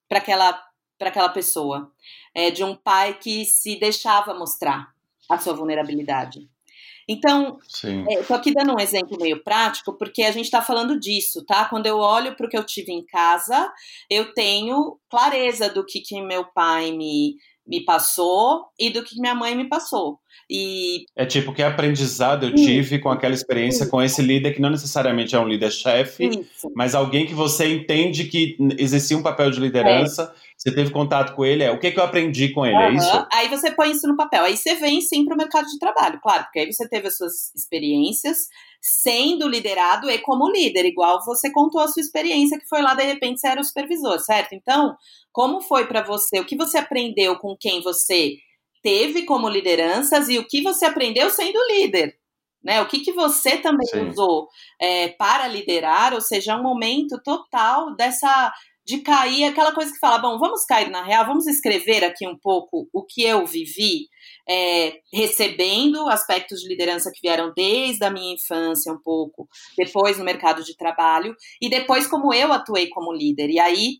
para aquela para aquela pessoa? é, de um pai que se deixava mostrar a sua vulnerabilidade. Então, estou é, aqui dando um exemplo meio prático, porque a gente está falando disso, tá? Quando eu olho para o que eu tive em casa, eu tenho clareza do que, que meu pai me, me passou e do que minha mãe me passou. E... É tipo, que aprendizado eu tive com aquela experiência com esse líder que não necessariamente é um líder-chefe, mas alguém que você entende que existia um papel de liderança, é. Você teve contato com ele, é o que, que eu aprendi com ele, uhum. é isso? Aí você põe isso no papel, aí você vem sim para o mercado de trabalho, claro, porque aí você teve as suas experiências, sendo liderado e como líder, igual você contou a sua experiência que foi lá, de repente, você era o supervisor, certo? Então, como foi para você? O que você aprendeu com quem você teve como lideranças e o que você aprendeu sendo líder? Né? O que, que você também Sim. usou é, para liderar? Ou seja, é um momento total dessa de cair aquela coisa que fala, bom, vamos cair na real, vamos escrever aqui um pouco o que eu vivi, é, recebendo aspectos de liderança que vieram desde a minha infância um pouco, depois no mercado de trabalho, e depois como eu atuei como líder. E aí,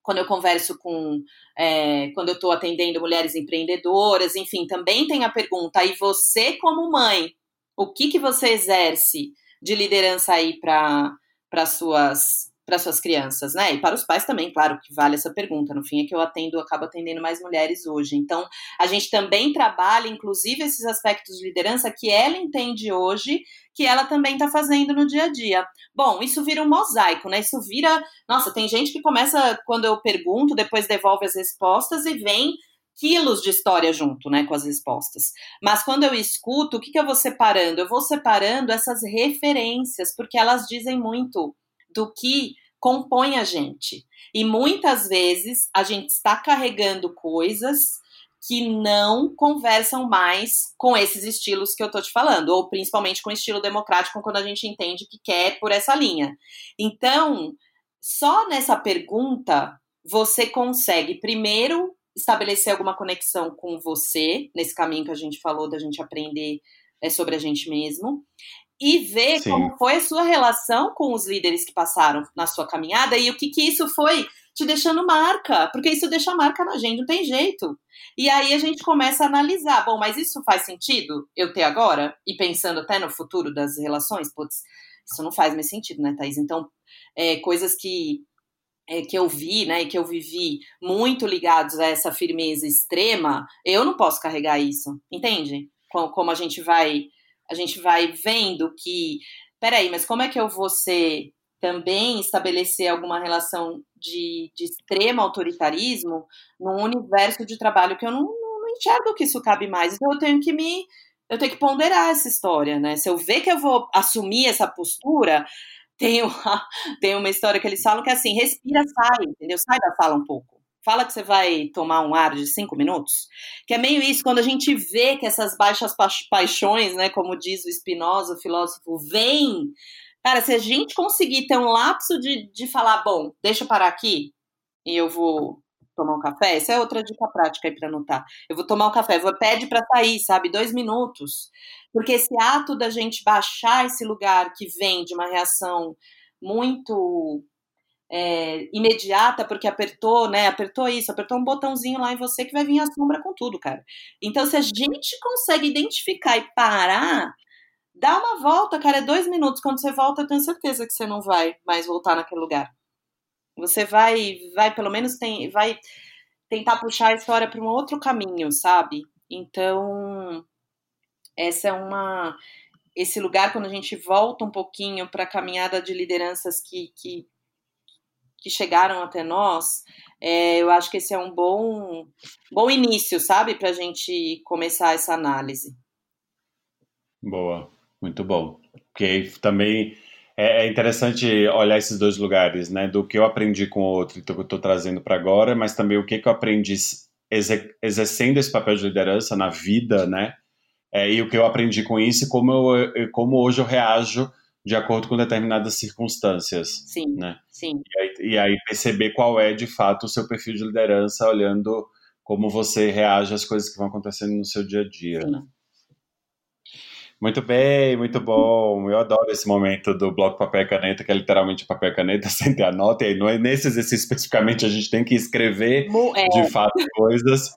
quando eu converso com, é, quando eu estou atendendo mulheres empreendedoras, enfim, também tem a pergunta, e você como mãe, o que, que você exerce de liderança aí para suas para suas crianças, né? E para os pais também, claro, que vale essa pergunta. No fim é que eu atendo, acabo atendendo mais mulheres hoje. Então, a gente também trabalha, inclusive, esses aspectos de liderança que ela entende hoje, que ela também está fazendo no dia a dia. Bom, isso vira um mosaico, né? Isso vira. Nossa, tem gente que começa, quando eu pergunto, depois devolve as respostas e vem quilos de história junto, né, com as respostas. Mas quando eu escuto, o que, que eu vou separando? Eu vou separando essas referências, porque elas dizem muito do que compõe a gente. E muitas vezes a gente está carregando coisas que não conversam mais com esses estilos que eu tô te falando, ou principalmente com o estilo democrático, quando a gente entende que quer por essa linha. Então, só nessa pergunta você consegue primeiro estabelecer alguma conexão com você, nesse caminho que a gente falou da gente aprender é, sobre a gente mesmo, e ver Sim. como foi a sua relação com os líderes que passaram na sua caminhada e o que, que isso foi te deixando marca, porque isso deixa marca na gente, não tem jeito. E aí a gente começa a analisar, bom, mas isso faz sentido eu ter agora? E pensando até no futuro das relações, putz, isso não faz mais sentido, né, Thaís? Então, é, coisas que é, que eu vi, né, e que eu vivi muito ligados a essa firmeza extrema, eu não posso carregar isso, entende? Como, como a gente vai a gente vai vendo que, peraí, mas como é que eu vou ser também estabelecer alguma relação de, de extremo autoritarismo num universo de trabalho que eu não, não, não enxergo que isso cabe mais. Então eu tenho que me eu tenho que ponderar essa história, né? Se eu ver que eu vou assumir essa postura, tem uma, tem uma história que eles falam que é assim, respira, sai, entendeu? Sai da sala um pouco. Fala que você vai tomar um ar de cinco minutos, que é meio isso, quando a gente vê que essas baixas pa paixões, né, como diz o Spinoza, o filósofo, vêm, cara, se a gente conseguir ter um lapso de, de falar, bom, deixa eu parar aqui e eu vou tomar um café, essa é outra dica prática aí para anotar. Eu vou tomar um café, vou pede para sair, sabe, dois minutos, porque esse ato da gente baixar esse lugar que vem de uma reação muito é, imediata, porque apertou, né? Apertou isso, apertou um botãozinho lá em você que vai vir a sombra com tudo, cara. Então, se a gente consegue identificar e parar, dá uma volta, cara, é dois minutos. Quando você volta, eu tenho certeza que você não vai mais voltar naquele lugar. Você vai, vai pelo menos tem, vai tentar puxar a história para um outro caminho, sabe? Então, essa é uma esse lugar quando a gente volta um pouquinho para a caminhada de lideranças que, que que chegaram até nós, é, eu acho que esse é um bom, bom início, sabe, para a gente começar essa análise. Boa, muito bom. Porque também é, é interessante olhar esses dois lugares, né? Do que eu aprendi com o outro e que eu estou trazendo para agora, mas também o que, que eu aprendi exercendo esse papel de liderança na vida, né? É, e o que eu aprendi com isso e como, eu, como hoje eu reajo de acordo com determinadas circunstâncias. Sim, né? sim. E aí, e aí, perceber qual é, de fato, o seu perfil de liderança, olhando como você reage às coisas que vão acontecendo no seu dia a dia. Né? Muito bem, muito bom. Eu adoro esse momento do bloco papel e caneta, que é literalmente papel e caneta, sem ter a nota. E não é nesse exercício especificamente a gente tem que escrever, é. de fato, coisas.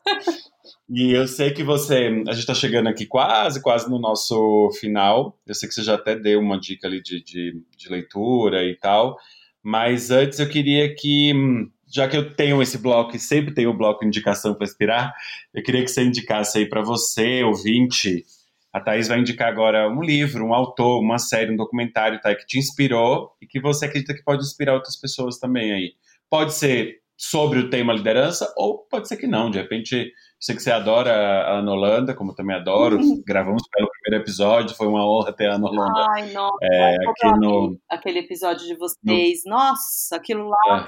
E eu sei que você. A gente está chegando aqui quase, quase no nosso final. Eu sei que você já até deu uma dica ali de, de, de leitura e tal. Mas antes eu queria que. Já que eu tenho esse bloco e sempre tenho o bloco indicação para inspirar, eu queria que você indicasse aí para você, ouvinte. A Thaís vai indicar agora um livro, um autor, uma série, um documentário tá, que te inspirou e que você acredita que pode inspirar outras pessoas também aí. Pode ser sobre o tema liderança ou pode ser que não. De repente Sei que você adora a Ana Holanda, como eu também adoro. Uhum. Gravamos pelo primeiro episódio, foi uma honra ter a Ana Holanda. Ai, nossa, é, aqui no... aquele episódio de vocês. No... Nossa, aquilo lá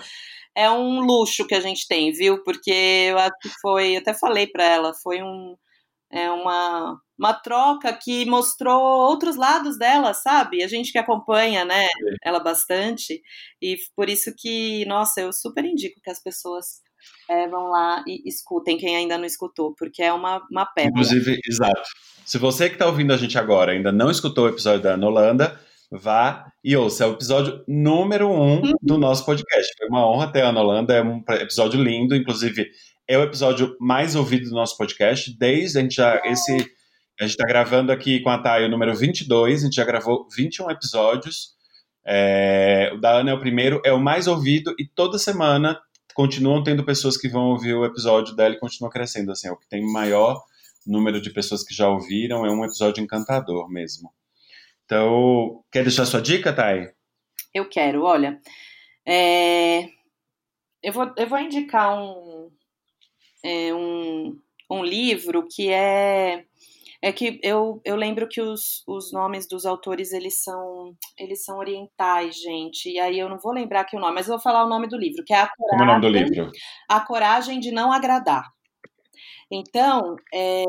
é. é. um luxo que a gente tem, viu? Porque eu acho que foi, eu até falei para ela, foi um é uma, uma troca que mostrou outros lados dela, sabe? A gente que acompanha, né, ela bastante, e por isso que, nossa, eu super indico que as pessoas é, vão lá e escutem quem ainda não escutou, porque é uma, uma pérola. Inclusive, exato. Se você que está ouvindo a gente agora ainda não escutou o episódio da Ana Holanda, vá e ouça. É o episódio número um uhum. do nosso podcast. Foi uma honra ter a Ana Holanda, é um episódio lindo, inclusive é o episódio mais ouvido do nosso podcast, desde a gente já, esse, a gente está gravando aqui com a Thay o número 22, a gente já gravou 21 episódios, É, o da Ana é o primeiro, é o mais ouvido e toda semana continuam tendo pessoas que vão ouvir o episódio dela e continua crescendo. Assim, é o que tem maior número de pessoas que já ouviram, é um episódio encantador mesmo. Então, quer deixar sua dica, Thay? Eu quero, olha. É... Eu, vou, eu vou indicar um, é, um, um livro que é é que eu, eu lembro que os, os nomes dos autores, eles são eles são orientais, gente. E aí eu não vou lembrar aqui o nome, mas eu vou falar o nome do livro, que é A Coragem, Como é o nome do livro? A Coragem de Não Agradar. Então, é,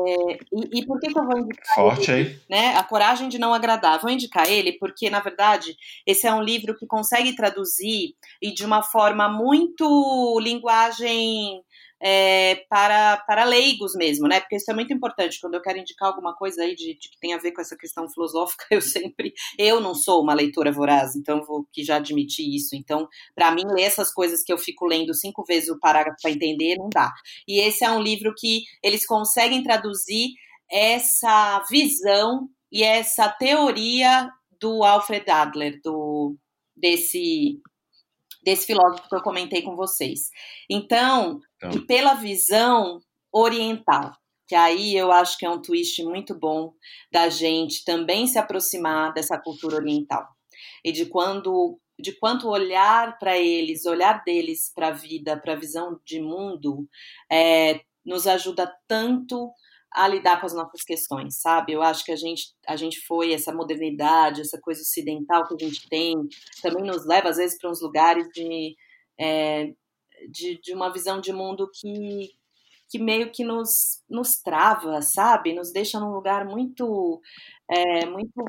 e, e, por que, que eu vou indicar Forte, ele? Hein? Né? A Coragem de Não Agradar. Vou indicar ele porque, na verdade, esse é um livro que consegue traduzir e de uma forma muito linguagem é, para, para leigos mesmo, né? Porque isso é muito importante. Quando eu quero indicar alguma coisa aí de, de que tem a ver com essa questão filosófica, eu sempre. Eu não sou uma leitora voraz, então vou que já admitir isso. Então, para mim, ler essas coisas que eu fico lendo cinco vezes o parágrafo para entender, não dá. E esse é um livro que eles conseguem traduzir essa visão e essa teoria do Alfred Adler, do desse desse filósofo que eu comentei com vocês. Então, então. pela visão oriental, que aí eu acho que é um twist muito bom da gente também se aproximar dessa cultura oriental e de quando de quanto olhar para eles, olhar deles para a vida, para a visão de mundo, é, nos ajuda tanto a lidar com as nossas questões, sabe? Eu acho que a gente, a gente foi, essa modernidade, essa coisa ocidental que a gente tem, também nos leva, às vezes, para uns lugares de, é, de, de, uma visão de mundo que, que meio que nos, nos trava, sabe? Nos deixa num lugar muito, é, muito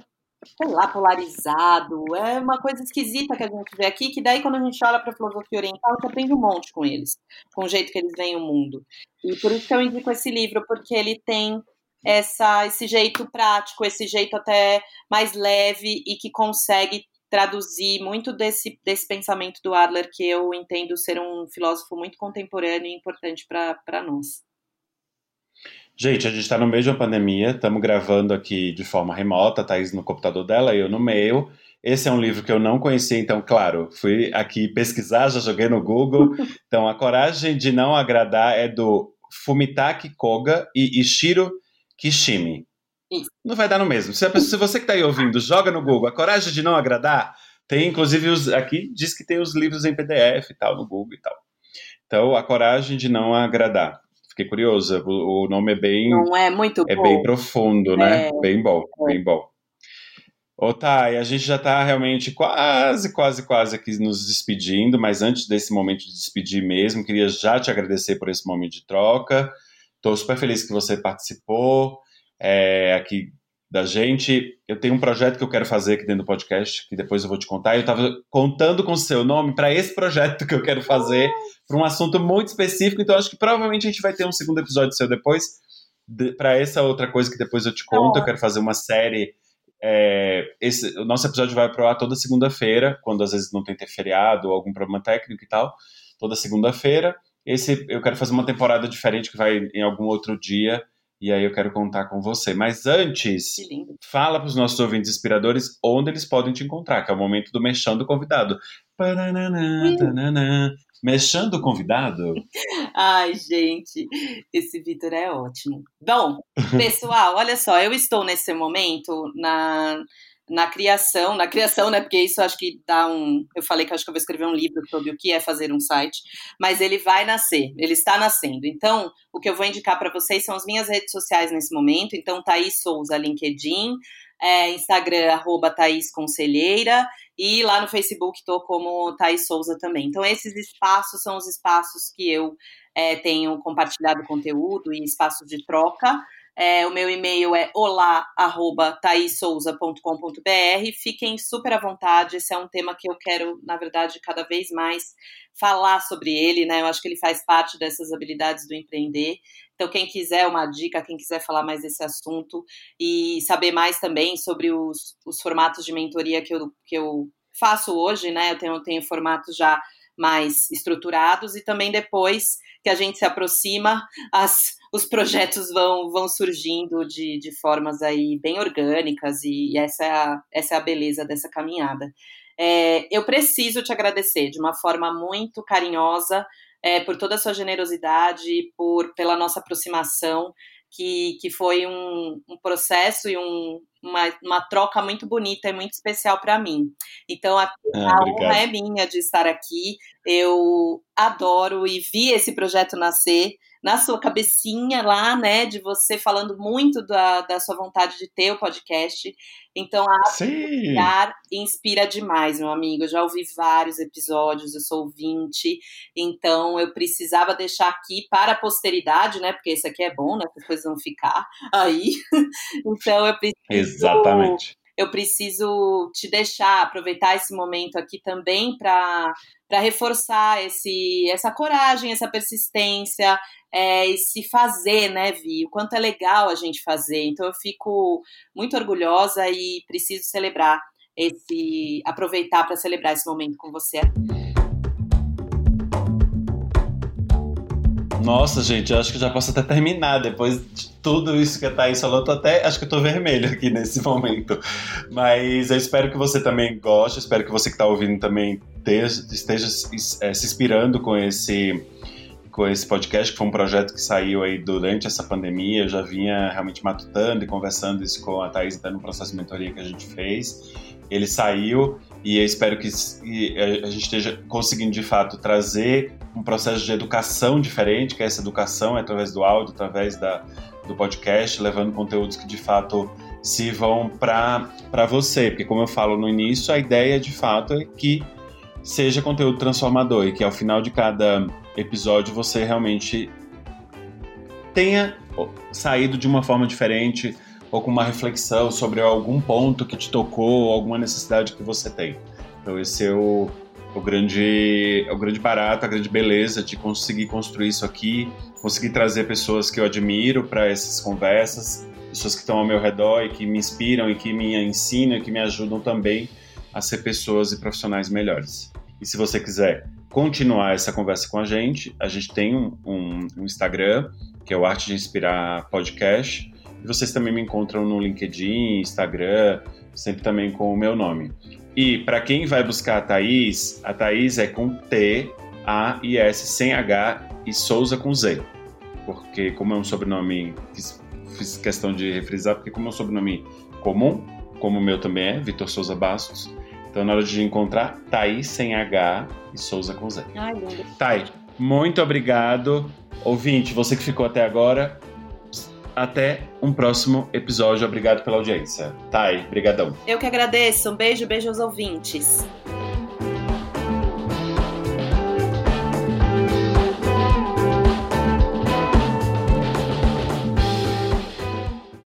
sei lá, polarizado. É uma coisa esquisita que a gente vê aqui, que daí quando a gente olha para a filosofia oriental, você aprende um monte com eles, com o jeito que eles veem o mundo. E por isso que eu indico esse livro, porque ele tem essa, esse jeito prático, esse jeito até mais leve e que consegue traduzir muito desse, desse pensamento do Adler, que eu entendo ser um filósofo muito contemporâneo e importante para nós. Gente, a gente está no meio de uma pandemia, estamos gravando aqui de forma remota, a Thaís no computador dela e eu no meio. Esse é um livro que eu não conhecia, então, claro, fui aqui pesquisar, já joguei no Google. Então, A Coragem de Não Agradar é do Fumitaki Koga e Ishiro Kishimi. Não vai dar no mesmo. Se, se você que está aí ouvindo, joga no Google A Coragem de Não Agradar, tem inclusive os, aqui, diz que tem os livros em PDF e tal, no Google e tal. Então, A Coragem de Não Agradar fiquei curiosa. O, o, nome é bem. Não é muito É bom. bem profundo, né? É. Bem bom, é. bem bom. Ô, Thay, a gente já está realmente quase, quase, quase aqui nos despedindo, mas antes desse momento de despedir mesmo, queria já te agradecer por esse momento de troca. Estou super feliz que você participou é, aqui da gente. Eu tenho um projeto que eu quero fazer aqui dentro do podcast, que depois eu vou te contar. Eu estava contando com o seu nome para esse projeto que eu quero fazer, para um assunto muito específico. Então, acho que provavelmente a gente vai ter um segundo episódio seu depois, de, para essa outra coisa que depois eu te conto. Eu quero fazer uma série. É, esse, o nosso episódio vai pro ar toda segunda-feira, quando às vezes não tem ter feriado ou algum problema técnico e tal. Toda segunda-feira. Esse eu quero fazer uma temporada diferente que vai em algum outro dia e aí eu quero contar com você. Mas antes, fala para os nossos ouvintes inspiradores onde eles podem te encontrar, que é o momento do mexendo convidado. Mexendo convidado? Ai, gente, esse Vitor é ótimo. Bom, pessoal, olha só, eu estou nesse momento na na criação, na criação, né? Porque isso acho que dá um. Eu falei que acho que eu vou escrever um livro sobre o que é fazer um site, mas ele vai nascer, ele está nascendo. Então, o que eu vou indicar para vocês são as minhas redes sociais nesse momento. Então, Thaís Souza, LinkedIn, é, Instagram, arroba Thaís Conselheira, e lá no Facebook estou como Thaís Souza também. Então, esses espaços são os espaços que eu é, tenho compartilhado conteúdo e espaços de troca. É, o meu e-mail é olá@taissouza.com.br. Fiquem super à vontade. Esse é um tema que eu quero, na verdade, cada vez mais falar sobre ele, né? Eu acho que ele faz parte dessas habilidades do empreender. Então, quem quiser uma dica, quem quiser falar mais desse assunto e saber mais também sobre os, os formatos de mentoria que eu, que eu faço hoje, né? Eu tenho, eu tenho formatos já mais estruturados e também depois que a gente se aproxima, as, os projetos vão, vão surgindo de, de formas aí bem orgânicas e, e essa, é a, essa é a beleza dessa caminhada. É, eu preciso te agradecer de uma forma muito carinhosa é, por toda a sua generosidade, por pela nossa aproximação que, que foi um, um processo e um, uma, uma, troca muito bonita e muito especial para mim. Então, a, ah, a honra é minha de estar aqui. Eu adoro e vi esse projeto nascer na sua cabecinha lá, né, de você falando muito da, da sua vontade de ter o podcast. Então, a inspira demais, meu amigo. Eu já ouvi vários episódios, eu sou ouvinte, então eu precisava deixar aqui para a posteridade, né, porque isso aqui é bom, né, as coisas vão ficar aí. então, eu preciso... Exatamente eu preciso te deixar aproveitar esse momento aqui também para reforçar esse, essa coragem, essa persistência, é, esse fazer, né, Vi? O quanto é legal a gente fazer. Então eu fico muito orgulhosa e preciso celebrar esse. aproveitar para celebrar esse momento com você. Nossa, gente, eu acho que já posso até terminar. Depois de tudo isso que a Thaís falou, eu até. Acho que eu tô vermelho aqui nesse momento. Mas eu espero que você também goste, espero que você que tá ouvindo também esteja, esteja é, se inspirando com esse com esse podcast, que foi um projeto que saiu aí durante essa pandemia. Eu já vinha realmente matutando e conversando isso com a Thaís, até no processo de mentoria que a gente fez. Ele saiu e eu espero que a gente esteja conseguindo de fato trazer um processo de educação diferente, que é essa educação é através do áudio, através da, do podcast, levando conteúdos que de fato sirvam para você. Porque, como eu falo no início, a ideia de fato é que seja conteúdo transformador e que ao final de cada episódio você realmente tenha saído de uma forma diferente ou com uma reflexão sobre algum ponto que te tocou, ou alguma necessidade que você tem. Então esse é o, o grande o grande barato, a grande beleza de conseguir construir isso aqui, conseguir trazer pessoas que eu admiro para essas conversas, pessoas que estão ao meu redor e que me inspiram e que me ensinam e que me ajudam também a ser pessoas e profissionais melhores. E se você quiser continuar essa conversa com a gente, a gente tem um, um, um Instagram, que é o Arte de Inspirar Podcast, e vocês também me encontram no LinkedIn, Instagram, sempre também com o meu nome. E para quem vai buscar a Thaís, a Thaís é com T, A e S sem H e Souza com Z. Porque como é um sobrenome, fiz, fiz questão de refrisar, porque como é um sobrenome comum, como o meu também é, Vitor Souza Bastos, então na hora de encontrar, Thaís sem H e Souza com Z. Ai, Thay, muito obrigado. Ouvinte, você que ficou até agora, até um próximo episódio. Obrigado pela audiência. Thay, brigadão. Eu que agradeço. Um beijo, beijo aos ouvintes.